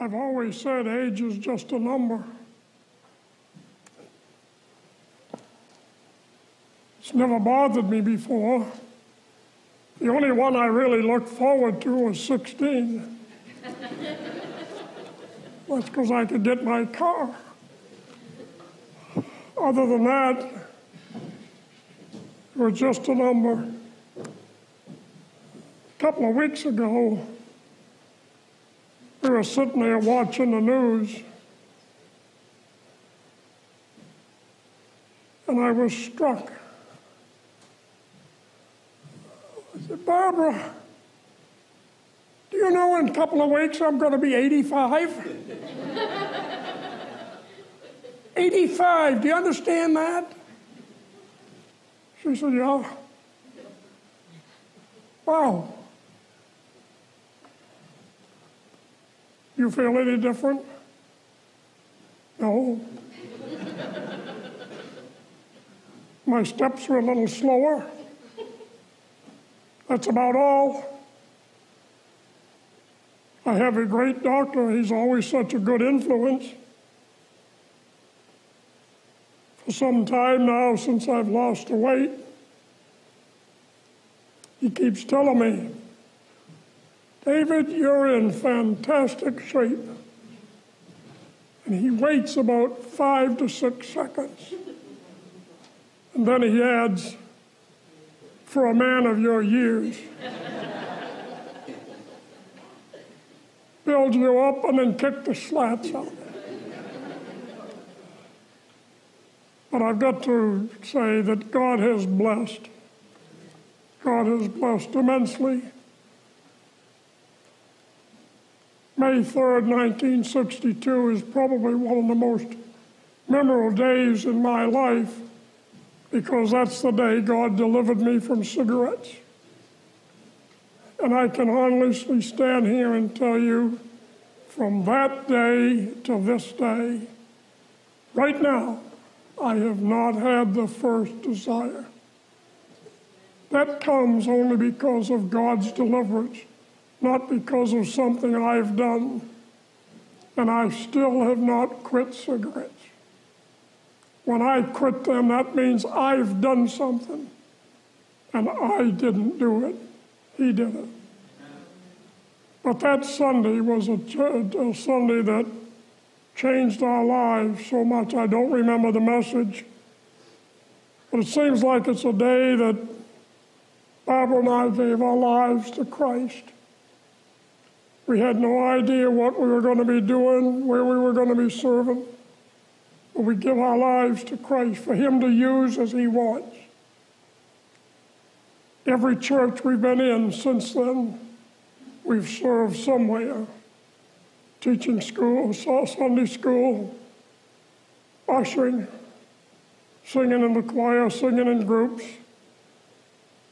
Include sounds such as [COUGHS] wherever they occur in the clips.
I've always said age is just a number. It's never bothered me before. The only one I really looked forward to was 16. That's because I could get my car. Other than that, it was just a number. A couple of weeks ago, we were sitting there watching the news, and I was struck. I said, Barbara, do you know in a couple of weeks I'm going to be 85? [LAUGHS] 85, do you understand that? She said, Yeah. Wow. You feel any different? No. My steps were a little slower. That's about all. I have a great doctor. He's always such a good influence. For some time now, since I've lost the weight, he keeps telling me, David, you're in fantastic shape. And he waits about five to six seconds. And then he adds, for a man of your years. Build you up and then kick the slats out. But I've got to say that God has blessed. God has blessed immensely. May 3rd, 1962 is probably one of the most memorable days in my life because that's the day God delivered me from cigarettes. And I can honestly stand here and tell you from that day to this day, right now, I have not had the first desire. That comes only because of God's deliverance, not because of something I've done. And I still have not quit cigarettes. When I quit them, that means I've done something. And I didn't do it, He did it. But that Sunday was a, a Sunday that changed our lives so much. I don't remember the message, but it seems like it's a day that Barbara and I gave our lives to Christ. We had no idea what we were going to be doing, where we were going to be serving, but we give our lives to Christ for Him to use as He wants. Every church we've been in since then, we've served somewhere. Teaching school, Sunday school, ushering, singing in the choir, singing in groups,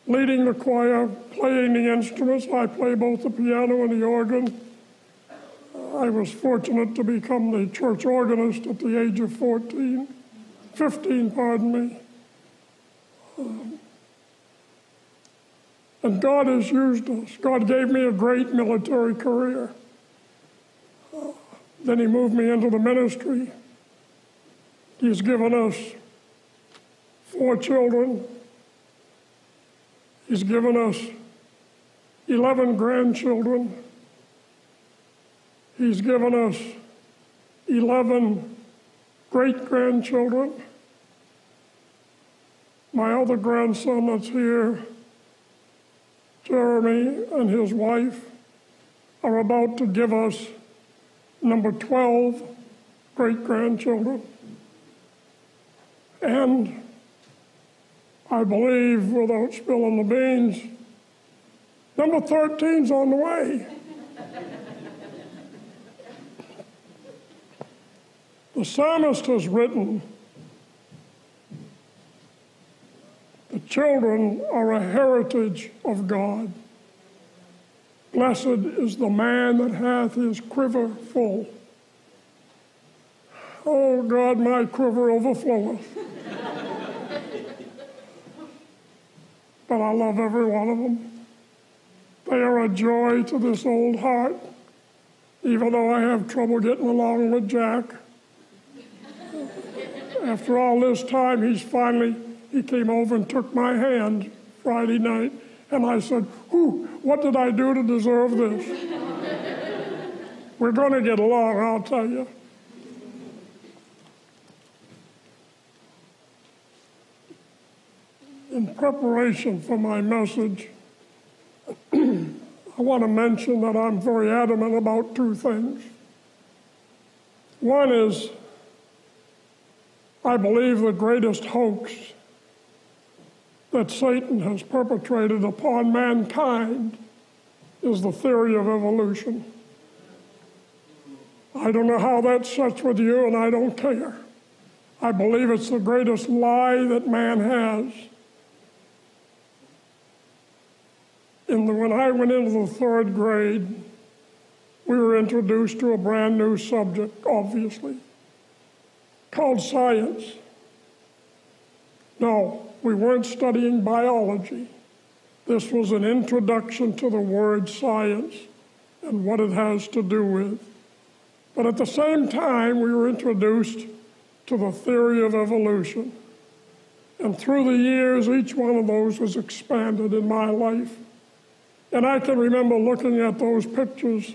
leading the choir, playing the instruments. I play both the piano and the organ. I was fortunate to become the church organist at the age of 14, 15, pardon me. Um, and God has used us. God gave me a great military career. Then he moved me into the ministry. He's given us four children. He's given us 11 grandchildren. He's given us 11 great grandchildren. My other grandson that's here, Jeremy, and his wife are about to give us number 12, great grandchildren. And I believe, without spilling the beans, number 13's on the way. the psalmist has written, The children are a heritage of God. Blessed is the man that hath his quiver full. Oh God, my quiver overfloweth. But I love every one of them. They are a joy to this old heart. even though I have trouble getting along with Jack. After all this time, he's finally, he came over and took my hand Friday night, and I said, Whew, what did I do to deserve this? We're going to get along, I'll tell you. In preparation for my message, [CLEARS THROAT] I want to mention that I'm very adamant about two things. One is, I believe the greatest hoax that Satan has perpetrated upon mankind is the theory of evolution. I don't know how that sits with you, and I don't care. I believe it's the greatest lie that man has. The, when I went into the third grade, we were introduced to a brand new subject, obviously, called science. No, we weren't studying biology. This was an introduction to the word science and what it has to do with. But at the same time, we were introduced to the theory of evolution. And through the years, each one of those was expanded in my life. And I can remember looking at those pictures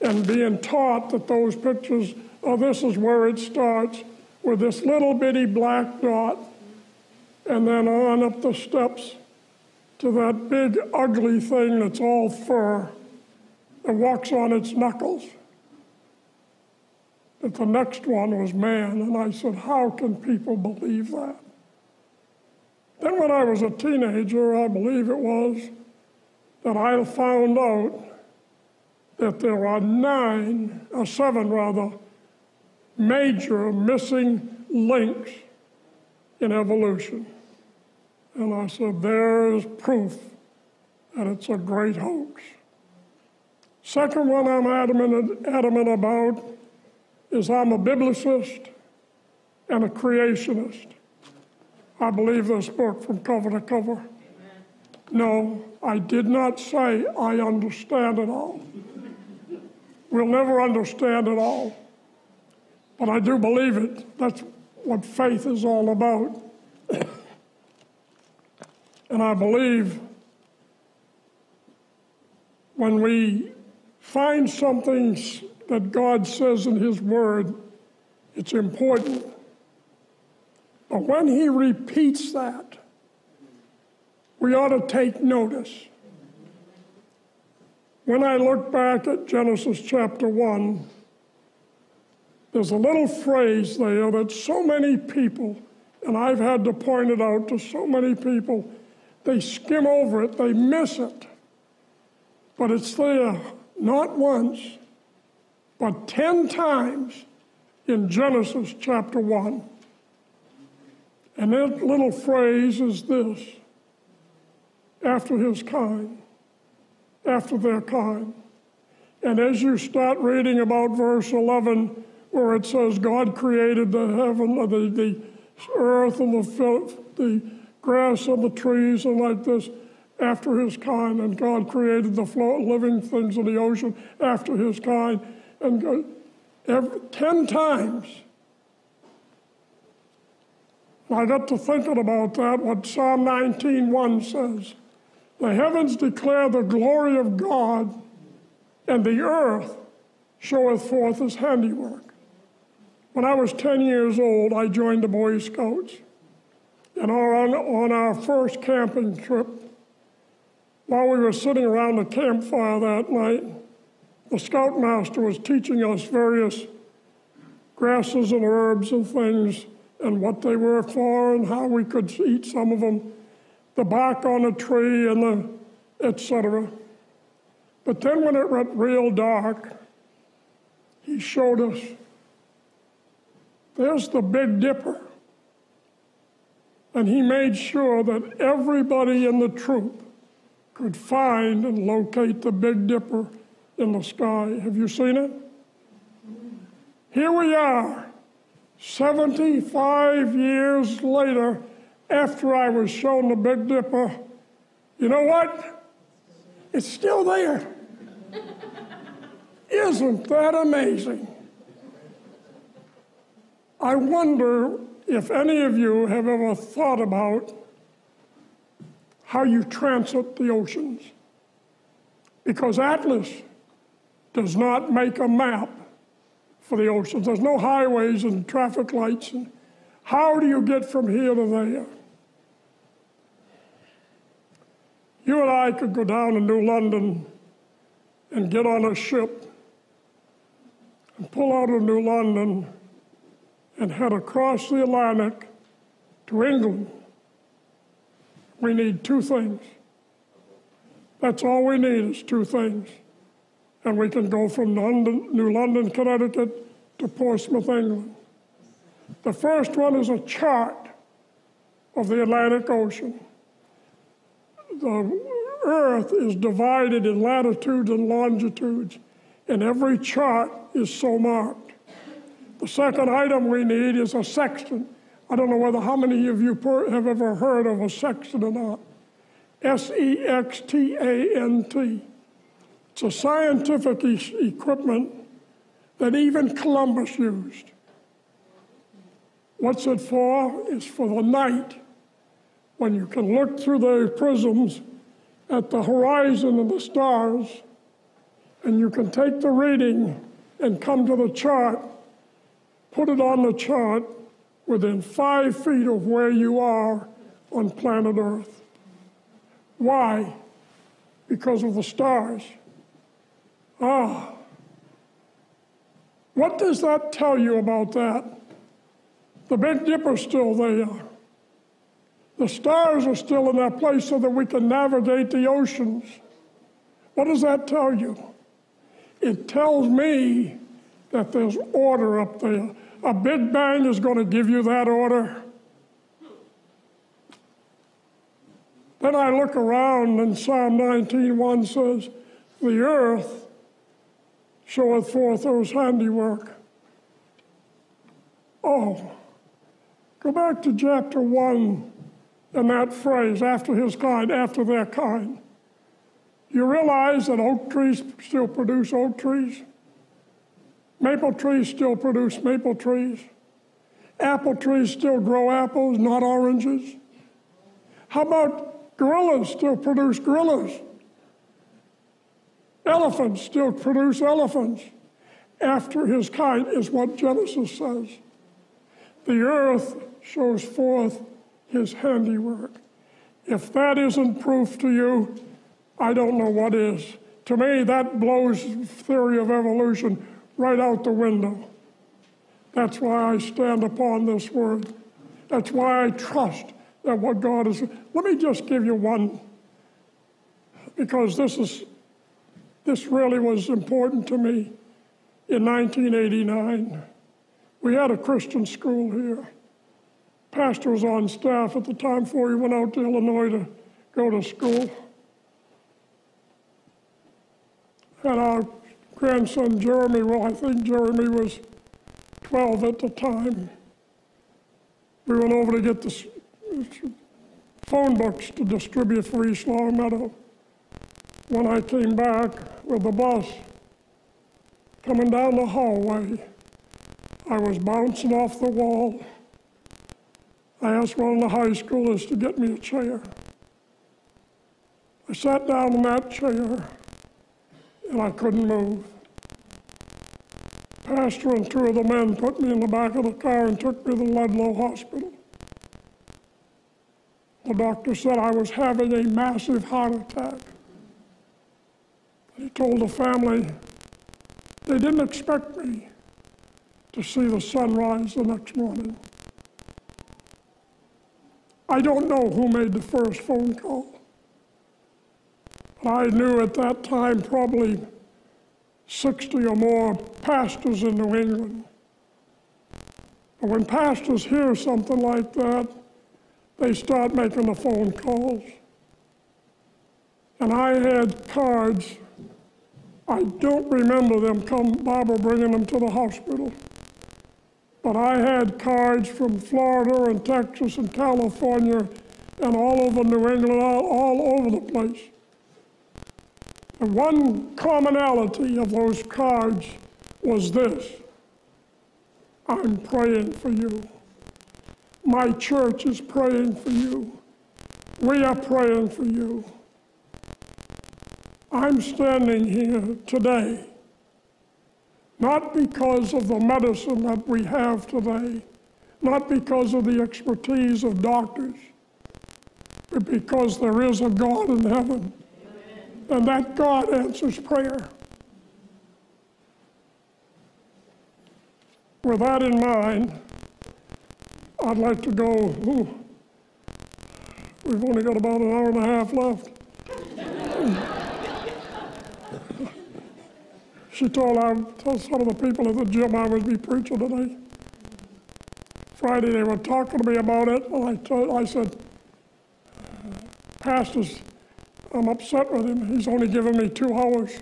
and being taught that those pictures, oh, this is where it starts with this little bitty black dot, and then on up the steps to that big ugly thing that's all fur that walks on its knuckles that the next one was man. And I said, How can people believe that? Then, when I was a teenager, I believe it was, that I found out that there are nine, or seven rather, major missing links in evolution. And I said, There's proof that it's a great hoax. Second one I'm adamant, adamant about is I'm a biblicist and a creationist. I believe this book from cover to cover. No, I did not say I understand it all. We'll never understand it all. But I do believe it. That's what faith is all about. [COUGHS] and I believe when we find something that God says in His Word, it's important. But when He repeats that, we ought to take notice. When I look back at Genesis chapter 1, there's a little phrase there that so many people, and I've had to point it out to so many people, they skim over it, they miss it. But it's there not once, but 10 times in Genesis chapter 1. And that little phrase is this after his kind, after their kind. And as you start reading about verse 11, where it says, God created the heaven, the, the earth, and the, the grass and the trees, and like this, after his kind, and God created the living things in the ocean after his kind and go every, 10 times. I got to thinking about that, what Psalm 19:1 says. The heavens declare the glory of God, and the earth showeth forth his handiwork. When I was 10 years old, I joined the Boy Scouts. And on, our first camping trip, while we were sitting around the campfire that night, the scoutmaster was teaching us various grasses and herbs and things and what they were for and how we could eat some of them, the bark on a tree and the etc. But then when it went real dark, he showed us there's the Big Dipper. And he made sure that everybody in the troop could find and locate the Big Dipper in the sky. Have you seen it? Here we are, 75 years later, after I was shown the Big Dipper. You know what? It's still there. Isn't that amazing? I wonder if any of you have ever thought about how you transit the oceans. Because Atlas does not make a map for the oceans. There's no highways and traffic lights. And how do you get from here to there? You and I could go down to New London and get on a ship and pull out of New London and head across the Atlantic to England. We need two things. That's all we need is two things. And we can go from London, New London, Connecticut to Portsmouth, England. The first one is a chart of the Atlantic Ocean. The Earth is divided in latitudes and longitudes, and every chart is so marked. The second item we need is a sextant. I don't know whether how many of you have ever heard of a sextant or not. S E X T A N T. It's a scientific e- equipment that even Columbus used. What's it for? It's for the night when you can look through the prisms at the horizon and the stars, and you can take the reading and come to the chart, put it on the chart within five feet of where you are on planet Earth. Why? Because of the stars. Ah. What does that tell you about that? The Big Dipper's still there. The stars are still in their place so that we can navigate the oceans. What does that tell you? It tells me that there's order up there. A Big Bang is going to give you that order. Then I look around and Psalm 19:1 says, The earth showeth forth those handiwork. Oh, go back to chapter 1 in that phrase, after his kind, after their kind. You realize that oak trees still produce oak trees? Maple trees still produce maple trees? Apple trees still grow apples, not oranges? How about gorillas still produce gorillas? Elephants still produce elephants. After his kind is what Genesis says. The earth shows forth his handiwork. If that isn't proof to you, I don't know what is. To me, that blows theory of evolution right out the window. That's why I stand upon this word. That's why I trust that what God is. Let me just give you one, because this is this really was important to me. In 1989, we had a Christian school here pastor was on staff at the time before he went out to Illinois to go to school. And our grandson Jeremy, well, I think Jeremy was 12 at the time. We went over to get the phone books to distribute for East Longmeadow. When I came back with the bus, coming down the hallway, I was bouncing off the wall. I asked one of the high schoolers to get me a chair. I sat down in that chair and I couldn't move. Pastor and two of the men put me in the back of the car and took me to Ludlow Hospital. The doctor said I was having a massive heart attack. He told the family they didn't expect me to see the sunrise the next morning. I don't know who made the first phone call. But I knew at that time probably 60 or more pastors in New England. But when pastors hear something like that, they start making the phone calls. And I had cards. I don't remember them come, Barbara bringing them to the hospital. But I had cards from Florida and Texas and California and all over New England, all, all over the place. And one commonality of those cards was this I'm praying for you. My church is praying for you. We are praying for you. I'm standing here today not because of the medicine that we have today, not because of the expertise of doctors, but because there is a God in heaven. And that God answers prayer. With that in mind, I'd like to go. Ooh, we've only got about an hour and a half left. She told, I, told some of the people at the gym I would be preaching today. Friday they were talking to me about it, and I, told, I said, Pastor's, I'm upset with him. He's only given me two hours.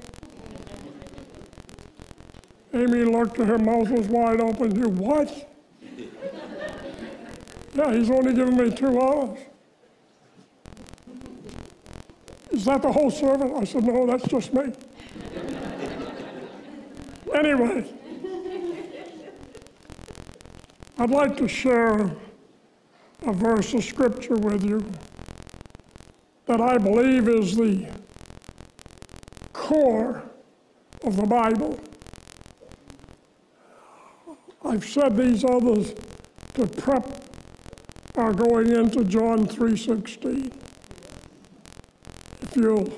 Amy looked, at her mouth was wide open. You what? [LAUGHS] yeah, he's only given me two hours. Is that the whole sermon? I said, no, that's just me. Anyway, I'd like to share a verse of scripture with you that I believe is the core of the Bible. I've said these others to prep our going into John 3:16. If you'll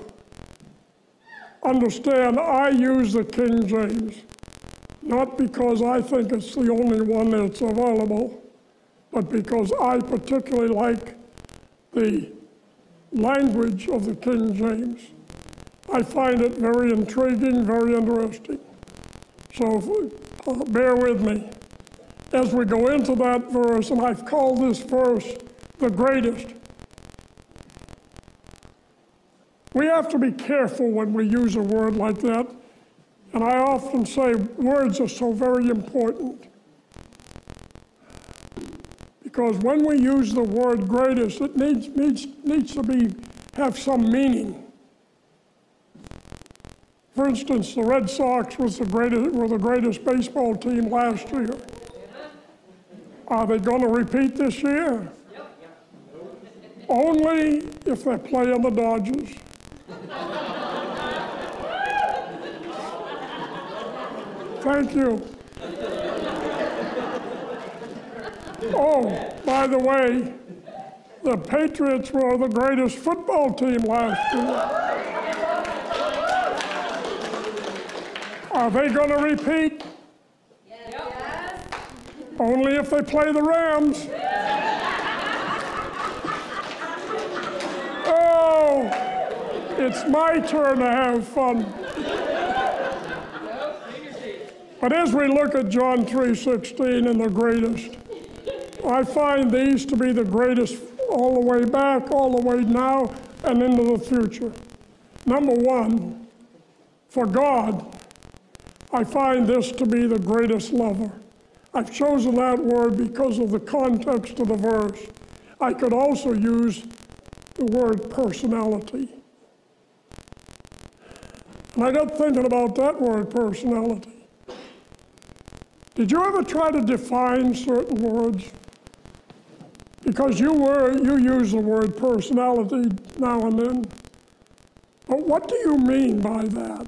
understand, I use the King James not because I think it's the only one that's available, but because I particularly like the language of the King James. I find it very intriguing, very interesting. So uh, bear with me as we go into that verse, and I've called this verse the greatest. We have to be careful when we use a word like that. And I often say words are so very important. Because when we use the word greatest, it needs, needs, needs to be, have some meaning. For instance, the Red Sox was the greatest, were the greatest baseball team last year. Are they going to repeat this year? Only if they play in the Dodgers. Thank you. Oh, by the way, the Patriots were the greatest football team last year. Are they going to repeat? Yes. Only if they play the Rams. oh, it's my turn to have fun. But as we look at John 3:16 and the greatest, I find these to be the greatest all the way back, all the way now, and into the future. Number one, for God, I find this to be the greatest lover. I've chosen that word because of the context of the verse. I could also use the word personality. And I got thinking about that word personality. Did you ever try to define certain words? Because you were you use the word personality now and then. But what do you mean by that?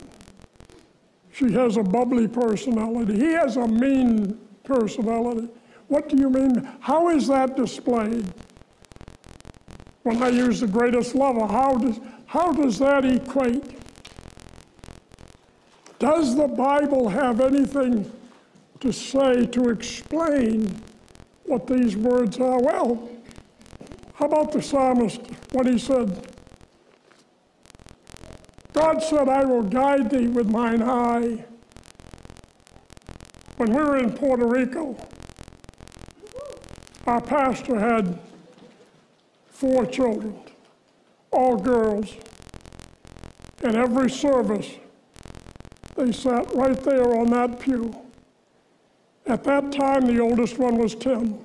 She has a bubbly personality. He has a mean personality. What do you mean? How is that displayed? When I use the greatest lover, how does, how does that equate? Does the Bible have anything to say to explain what these words are? Well, how about the psalmist when he said, God said, I will guide thee with mine eye. When we were in Puerto Rico, our pastor had four children, all girls. In every service, they sat right there on that pew. At that time, the oldest one was 10.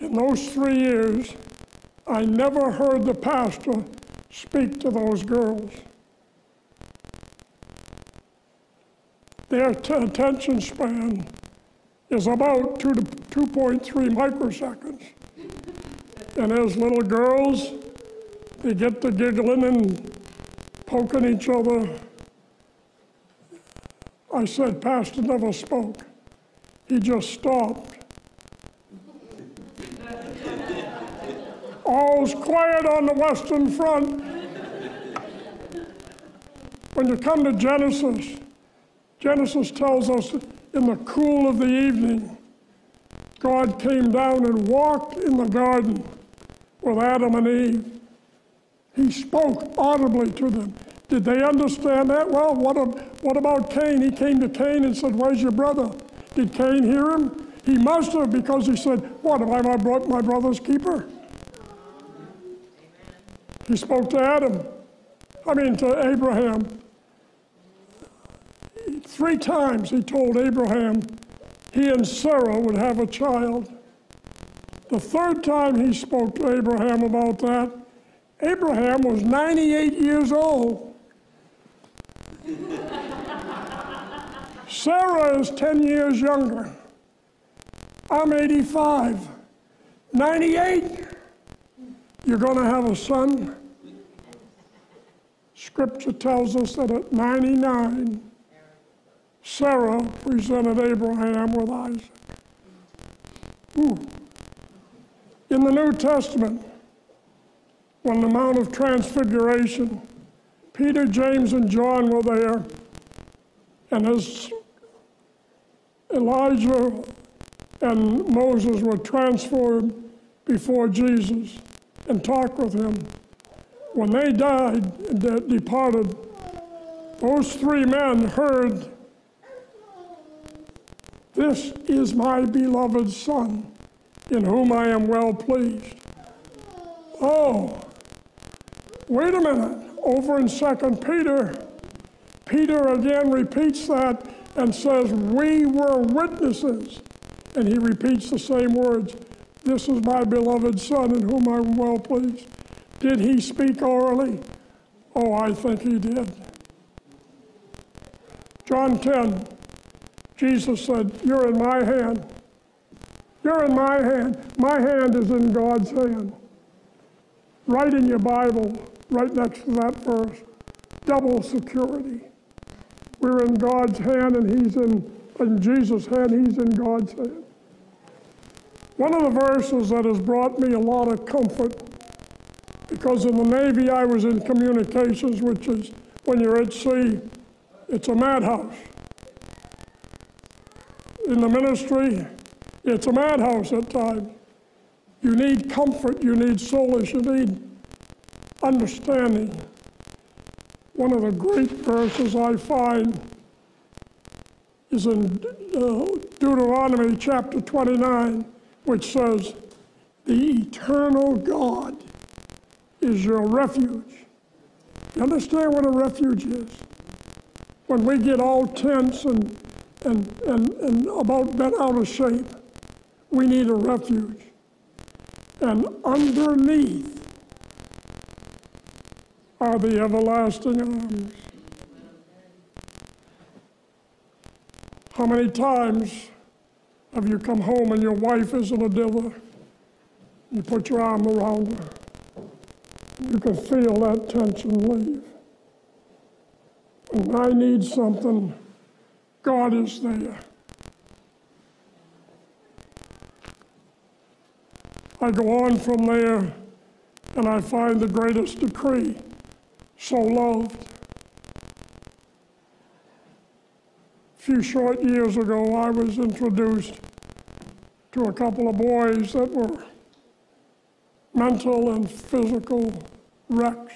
In those three years, I never heard the pastor speak to those girls. Their t- attention span is about 2 to 2.3 microseconds. And as little girls, they get to giggling and poking each other I said, Pastor never spoke. He just stopped. All's quiet on the Western Front. When you come to Genesis, Genesis tells us in the cool of the evening, God came down and walked in the garden with Adam and Eve. He spoke audibly to them. Did they understand that? Well, what, what about Cain? He came to Cain and said, Where's your brother? Did Cain hear him? He must have because he said, What, am I my, bro- my brother's keeper? He spoke to Adam, I mean to Abraham. Three times he told Abraham he and Sarah would have a child. The third time he spoke to Abraham about that, Abraham was 98 years old. [LAUGHS] Sarah is 10 years younger. I'm 85. 98. You're going to have a son. Scripture tells us that at 99, Sarah presented Abraham with Isaac. Ooh. In the New Testament, on the Mount of Transfiguration, Peter, James, and John were there, and as Elijah and Moses were transferred before Jesus and talked with him, when they died and de- departed, those three men heard, This is my beloved Son, in whom I am well pleased. Oh, wait a minute. Over in 2 Peter, Peter again repeats that and says, We were witnesses. And he repeats the same words This is my beloved Son, in whom I am well pleased. Did he speak orally? Oh, I think he did. John 10, Jesus said, You're in my hand. You're in my hand. My hand is in God's hand. Write in your Bible, right next to that verse, double security. We're in God's hand and He's in, in Jesus' hand, He's in God's hand. One of the verses that has brought me a lot of comfort, because in the Navy I was in communications, which is when you're at sea, it's a madhouse. In the ministry, it's a madhouse at times. You need comfort, you need solace, you need understanding. One of the great verses I find is in uh, Deuteronomy chapter 29, which says, The eternal God is your refuge. You understand what a refuge is? When we get all tense and, and, and, and about bent out of shape, we need a refuge. And underneath are the everlasting arms. How many times have you come home and your wife is in a diva? You put your arm around her. You can feel that tension leave. When I need something, God is there. I go on from there and I find the greatest decree so loved. A few short years ago, I was introduced to a couple of boys that were mental and physical wrecks.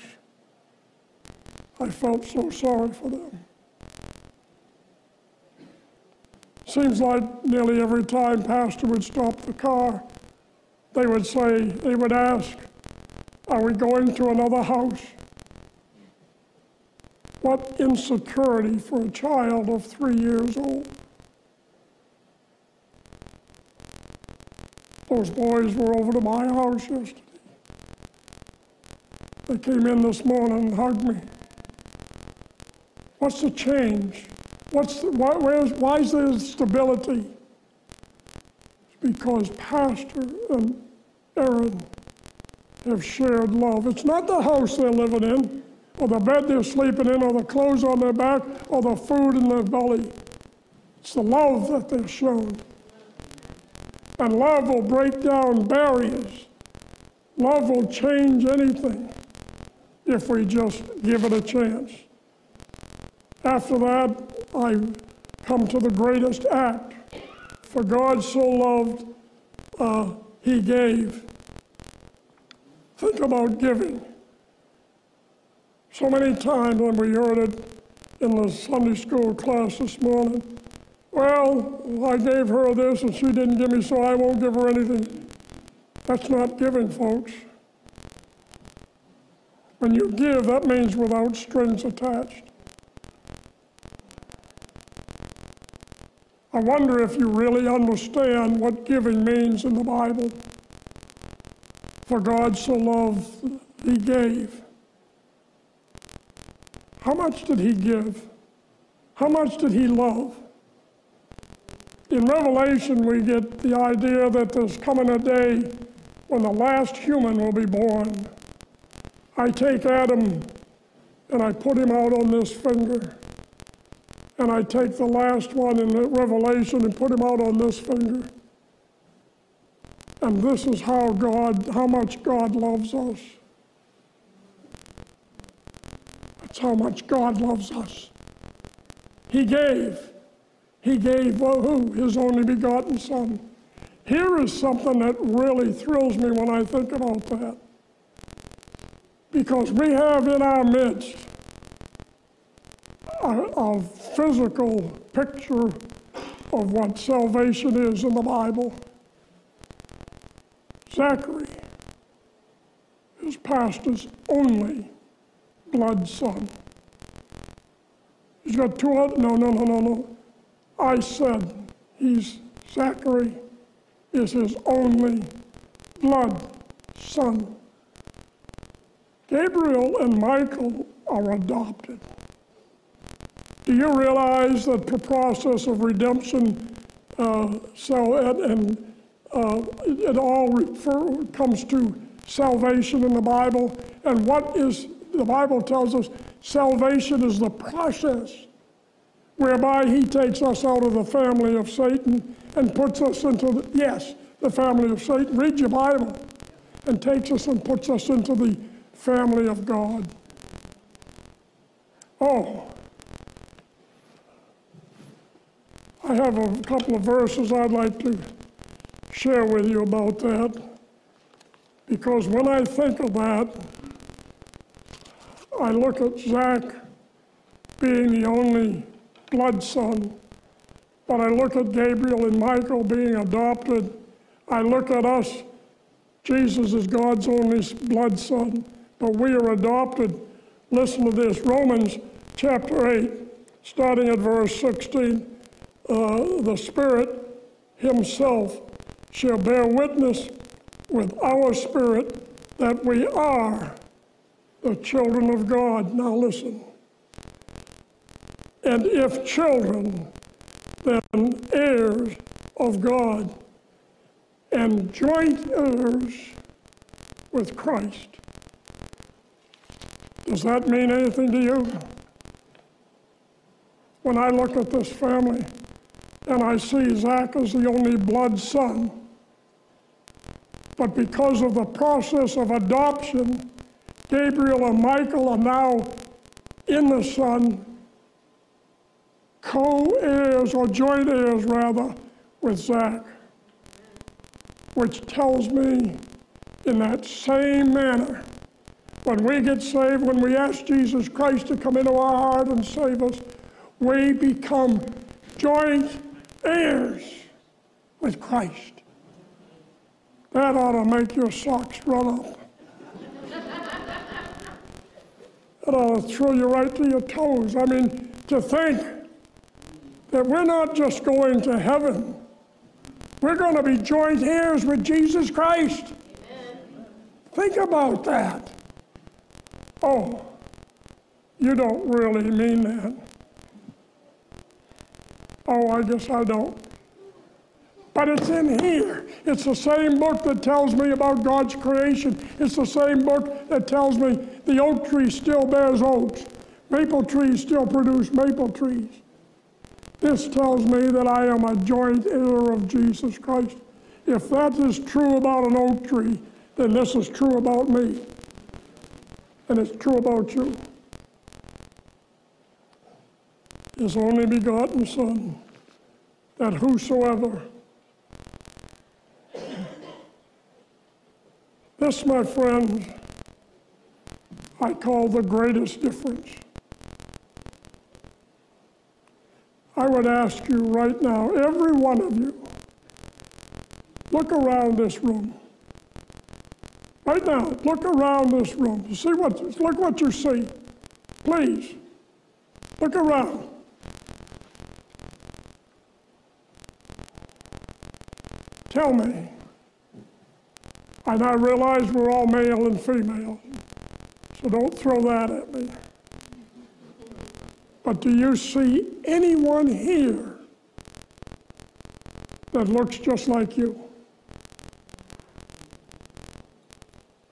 I felt so sorry for them. Seems like nearly every time Pastor would stop the car, they would say, they would ask, Are we going to another house? What insecurity for a child of three years old. Those boys were over to my house yesterday. They came in this morning and hugged me. What's the change? What's the, why, why is there stability? It's because Pastor and Aaron have shared love. It's not the house they're living in, or the bed they're sleeping in, or the clothes on their back, or the food in their belly. It's the love that they've shown. And love will break down barriers. Love will change anything if we just give it a chance. After that, I come to the greatest act. For God so loved, uh, he gave. Think about giving. So many times when we heard it in the Sunday school class this morning, well, I gave her this and she didn't give me, so I won't give her anything. That's not giving, folks. When you give, that means without strings attached. I wonder if you really understand what giving means in the Bible. For God so loved, He gave. How much did He give? How much did He love? In Revelation, we get the idea that there's coming a day when the last human will be born. I take Adam and I put him out on this finger. And I take the last one in Revelation and put him out on this finger. And this is how God, how much God loves us. How much God loves us. He gave. He gave who? His only begotten Son. Here is something that really thrills me when I think about that. Because we have in our midst a, a physical picture of what salvation is in the Bible. Zachary is pastor's only blood son. He's got two other, no, no, no, no, no. I said he's, Zachary is his only blood son. Gabriel and Michael are adopted. Do you realize that the process of redemption, uh, so and, and uh, it all refer, comes to salvation in the Bible? And what is the Bible tells us? Salvation is the process whereby He takes us out of the family of Satan and puts us into the, yes, the family of Satan. Read your Bible, and takes us and puts us into the family of God. Oh, I have a couple of verses I'd like to share with you about that. Because when I think of that, I look at Zach being the only blood son, but I look at Gabriel and Michael being adopted. I look at us, Jesus is God's only blood son, but we are adopted. Listen to this Romans chapter 8, starting at verse 16 uh, the Spirit Himself shall bear witness with our spirit that we are the children of God. Now listen. And if children, then heirs of God and joint heirs with Christ. Does that mean anything to you? When I look at this family, and I see Zach as the only blood son. But because of the process of adoption, Gabriel and Michael are now in the Son, co heirs or joint heirs rather, with Zach, which tells me in that same manner, when we get saved, when we ask Jesus Christ to come into our heart and save us, we become joint heirs with Christ. That ought to make your socks run up. Ought to throw you right to your toes. I mean, to think that we're not just going to heaven, we're going to be joint heirs with Jesus Christ. Amen. Think about that. Oh, you don't really mean that. Oh, I guess I don't. But it's in here. It's the same book that tells me about God's creation. It's the same book that tells me the oak tree still bears oaks. Maple trees still produce maple trees. This tells me that I am a joint heir of Jesus Christ. If that is true about an oak tree, then this is true about me. And it's true about you. His only begotten Son, that whosoever This, my friends, I call the greatest difference. I would ask you right now, every one of you, look around this room. Right now, look around this room. See what, look what you see. Please, look around. Tell me, and I realize we're all male and female, so don't throw that at me. But do you see anyone here that looks just like you?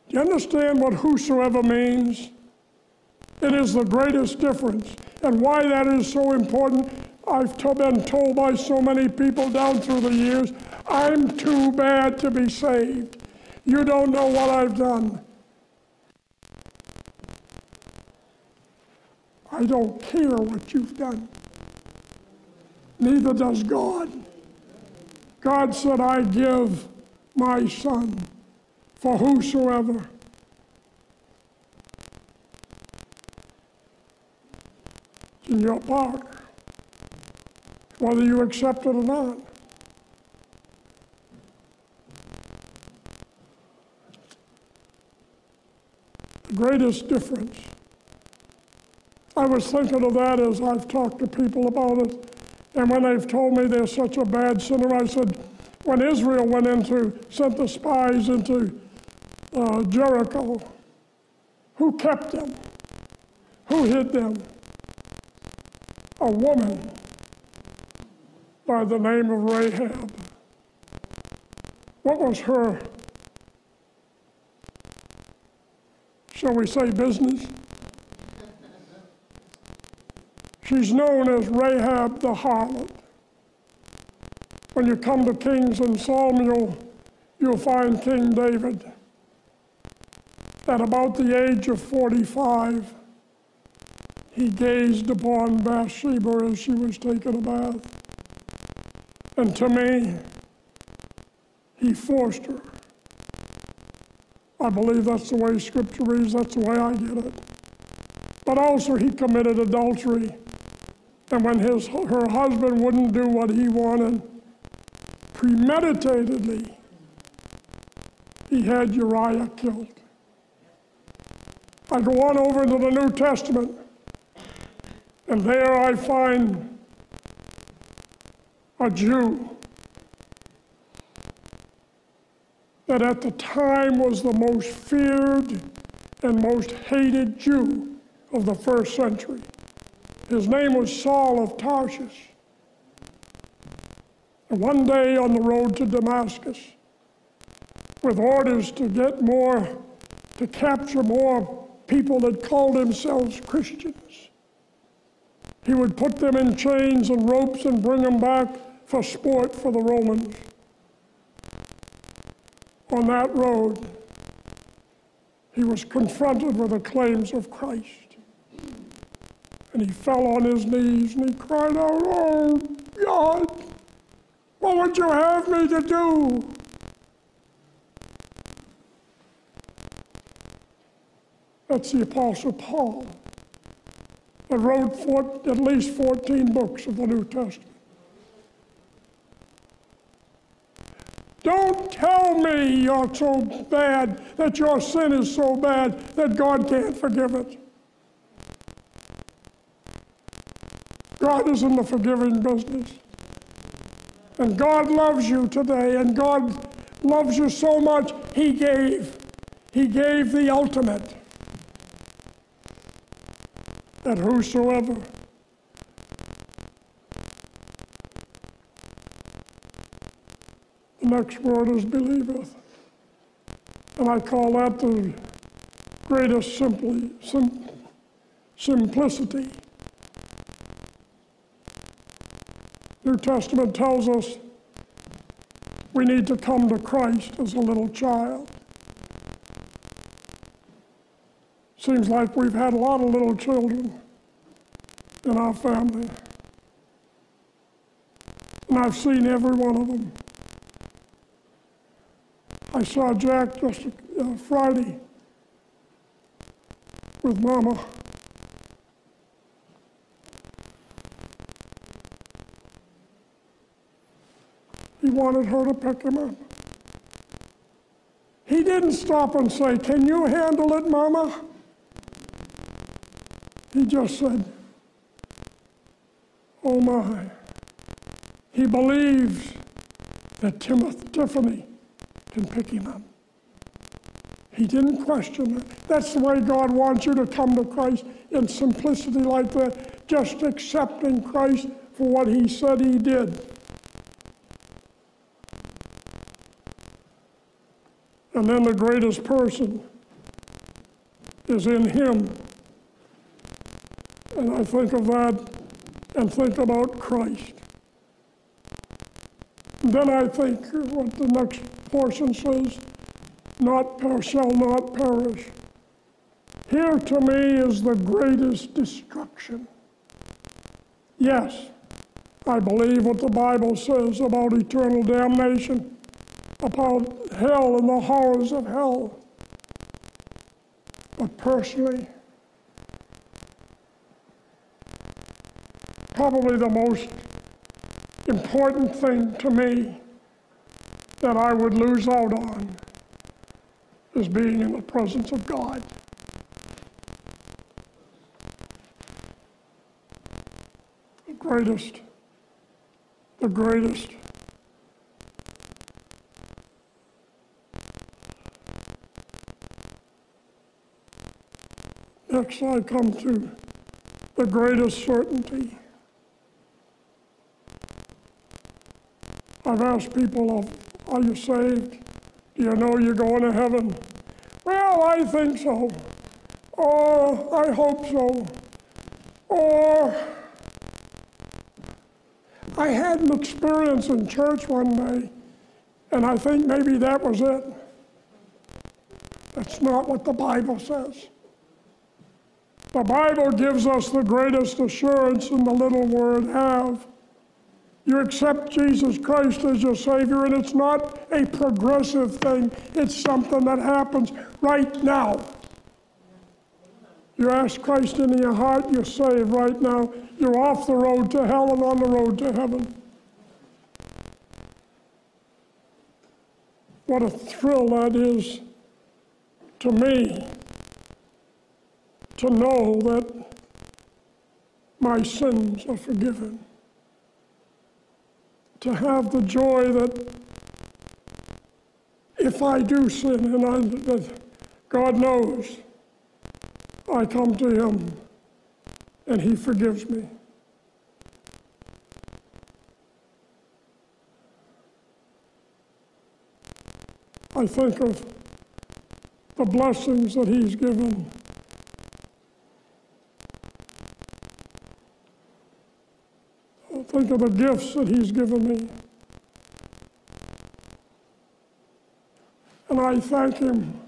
Do you understand what whosoever means? It is the greatest difference. And why that is so important, I've been told by so many people down through the years I'm too bad to be saved. You don't know what I've done. I don't care what you've done. Neither does God. God said, I give my son for whosoever. It's in your power, whether you accept it or not. Greatest difference. I was thinking of that as I've talked to people about it. And when they've told me they're such a bad sinner, I said, when Israel went into, sent the spies into uh, Jericho, who kept them? Who hid them? A woman by the name of Rahab. What was her shall we say, business. She's known as Rahab the harlot. When you come to Kings and Psalm, you'll, you'll find King David at about the age of 45, he gazed upon Bathsheba as she was taking a bath. And to me, he forced her I believe that's the way Scripture reads, that's the way I get it. But also, he committed adultery. And when his, her husband wouldn't do what he wanted, premeditatedly, he had Uriah killed. I go on over to the New Testament, and there I find a Jew that at the time was the most feared and most hated Jew of the first century. His name was Saul of Tarshish. And one day on the road to Damascus, with orders to get more, to capture more people that called themselves Christians, he would put them in chains and ropes and bring them back for sport for the Romans on that road, he was confronted with the claims of Christ. And he fell on his knees and he cried out, Oh, God, what would you have me to do? That's the Apostle Paul that wrote at least 14 books of the New Testament. Don't tell me you're so bad, that your sin is so bad that God can't forgive it. God is in the forgiving business. And God loves you today, and God loves you so much, He gave. He gave the ultimate. That whosoever next word is believeth. And I call that the greatest simply, sim, simplicity. New Testament tells us we need to come to Christ as a little child. Seems like we've had a lot of little children in our family. And I've seen every one of them. I saw Jack just uh, Friday with Mama. He wanted her to pick him up. He didn't stop and say, Can you handle it, Mama? He just said, Oh my. He believes that Timothy, Tiffany can pick him up. He didn't question it. That's the way God wants you to come to Christ in simplicity like that, just accepting Christ for what He said He did. And then the greatest person is in Him. And I think of that and think about Christ. And then I think what the next says, not shall not perish. Here to me is the greatest destruction. Yes, I believe what the Bible says about eternal damnation, about hell and the horrors of hell. But personally, probably the most important thing to me that I would lose out on is being in the presence of God. The greatest, the greatest. Next, I come to the greatest certainty. I've asked people, are you saved? Do you know you're going to heaven? Well, I think so. Or I hope so. Or I had an experience in church one day, and I think maybe that was it. That's not what the Bible says. The Bible gives us the greatest assurance in the little word have. You accept Jesus Christ as your Savior, and it's not a progressive thing, it's something that happens right now. You ask Christ into your heart, you're saved right now. You're off the road to hell and on the road to heaven. What a thrill that is to me to know that my sins are forgiven. To have the joy that if I do sin and I, that God knows, I come to Him and He forgives me. I think of the blessings that He's given Think of the gifts that He's given me. And I thank Him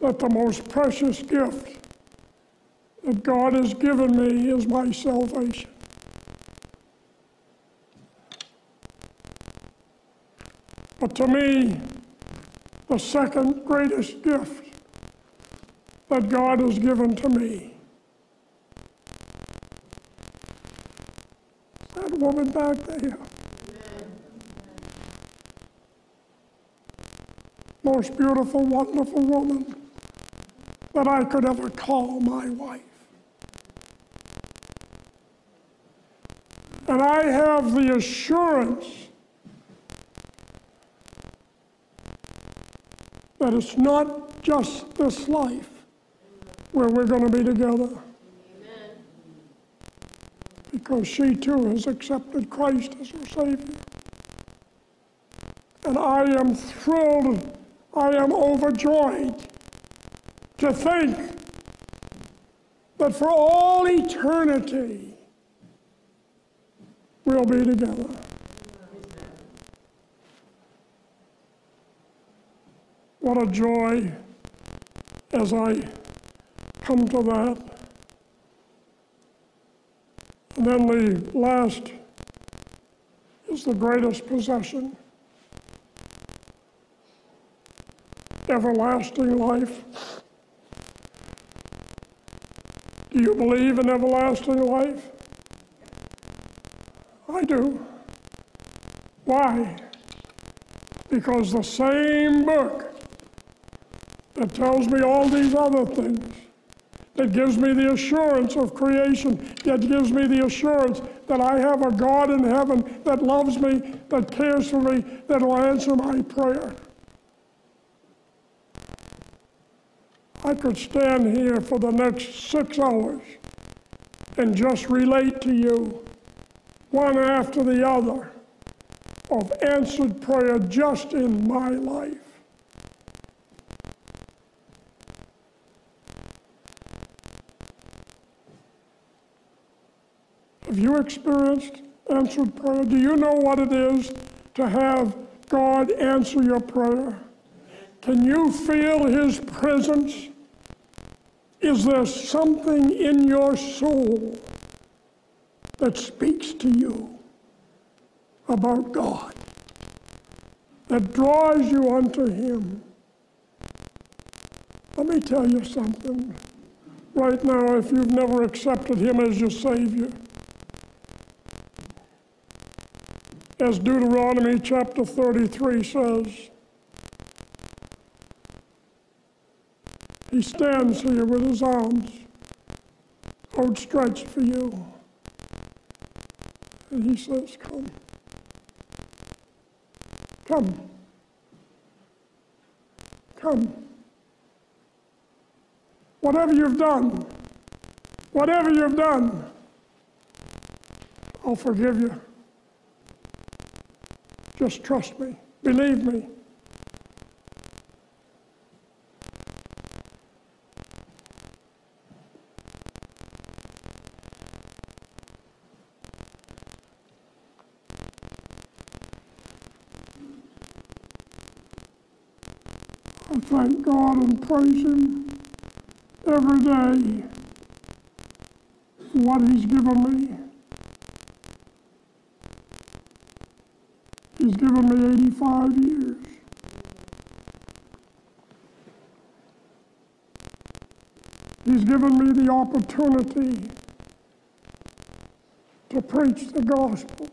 that the most precious gift that God has given me is my salvation. But to me, the second greatest gift that God has given to me woman back to there. Most beautiful, wonderful woman that I could ever call my wife. And I have the assurance that it's not just this life where we're going to be together because she too has accepted Christ as her Savior. And I am thrilled, I am overjoyed to think that for all eternity we'll be together. What a joy as I come to that. And then the last is the greatest possession everlasting life. Do you believe in everlasting life? I do. Why? Because the same book that tells me all these other things, that gives me the assurance of creation, that gives me the assurance that I have a God in heaven that loves me, that cares for me, that will answer my prayer. I could stand here for the next six hours and just relate to you, one after the other, of answered prayer just in my life. Have you experienced answered prayer? Do you know what it is to have God answer your prayer? Can you feel His presence? Is there something in your soul that speaks to you about God, that draws you unto Him? Let me tell you something. Right now, if you've never accepted Him as your Savior, as Deuteronomy chapter 33 says, He stands here with his arms outstretched for you. And he says, Come. Come. Come. Whatever you've done, whatever you've done, I'll forgive you. Just trust me. Believe me. I thank God and praise Him every day for what He's given me. He's given me 85 years. He's given me the opportunity to preach the gospel.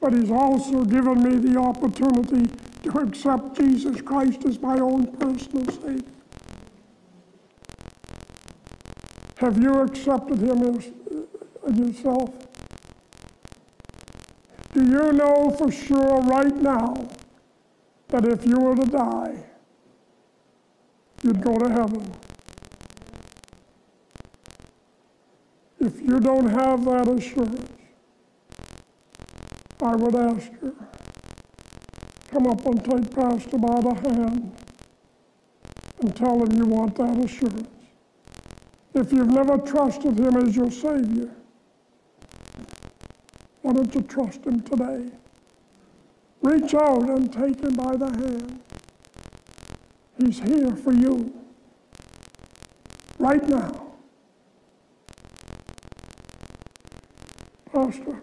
but He's also given me the opportunity to accept Jesus Christ as my own personal Savior. Have you accepted Him as, uh, yourself? Do you know for sure right now that if you were to die, you'd go to heaven? If you don't have that assurance, I would ask you, come up and take Pastor by the hand and tell him you want that assurance. If you've never trusted him as your Savior, why don't trust him today? Reach out and take him by the hand. He's here for you right now. Pastor,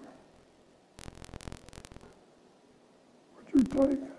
would you take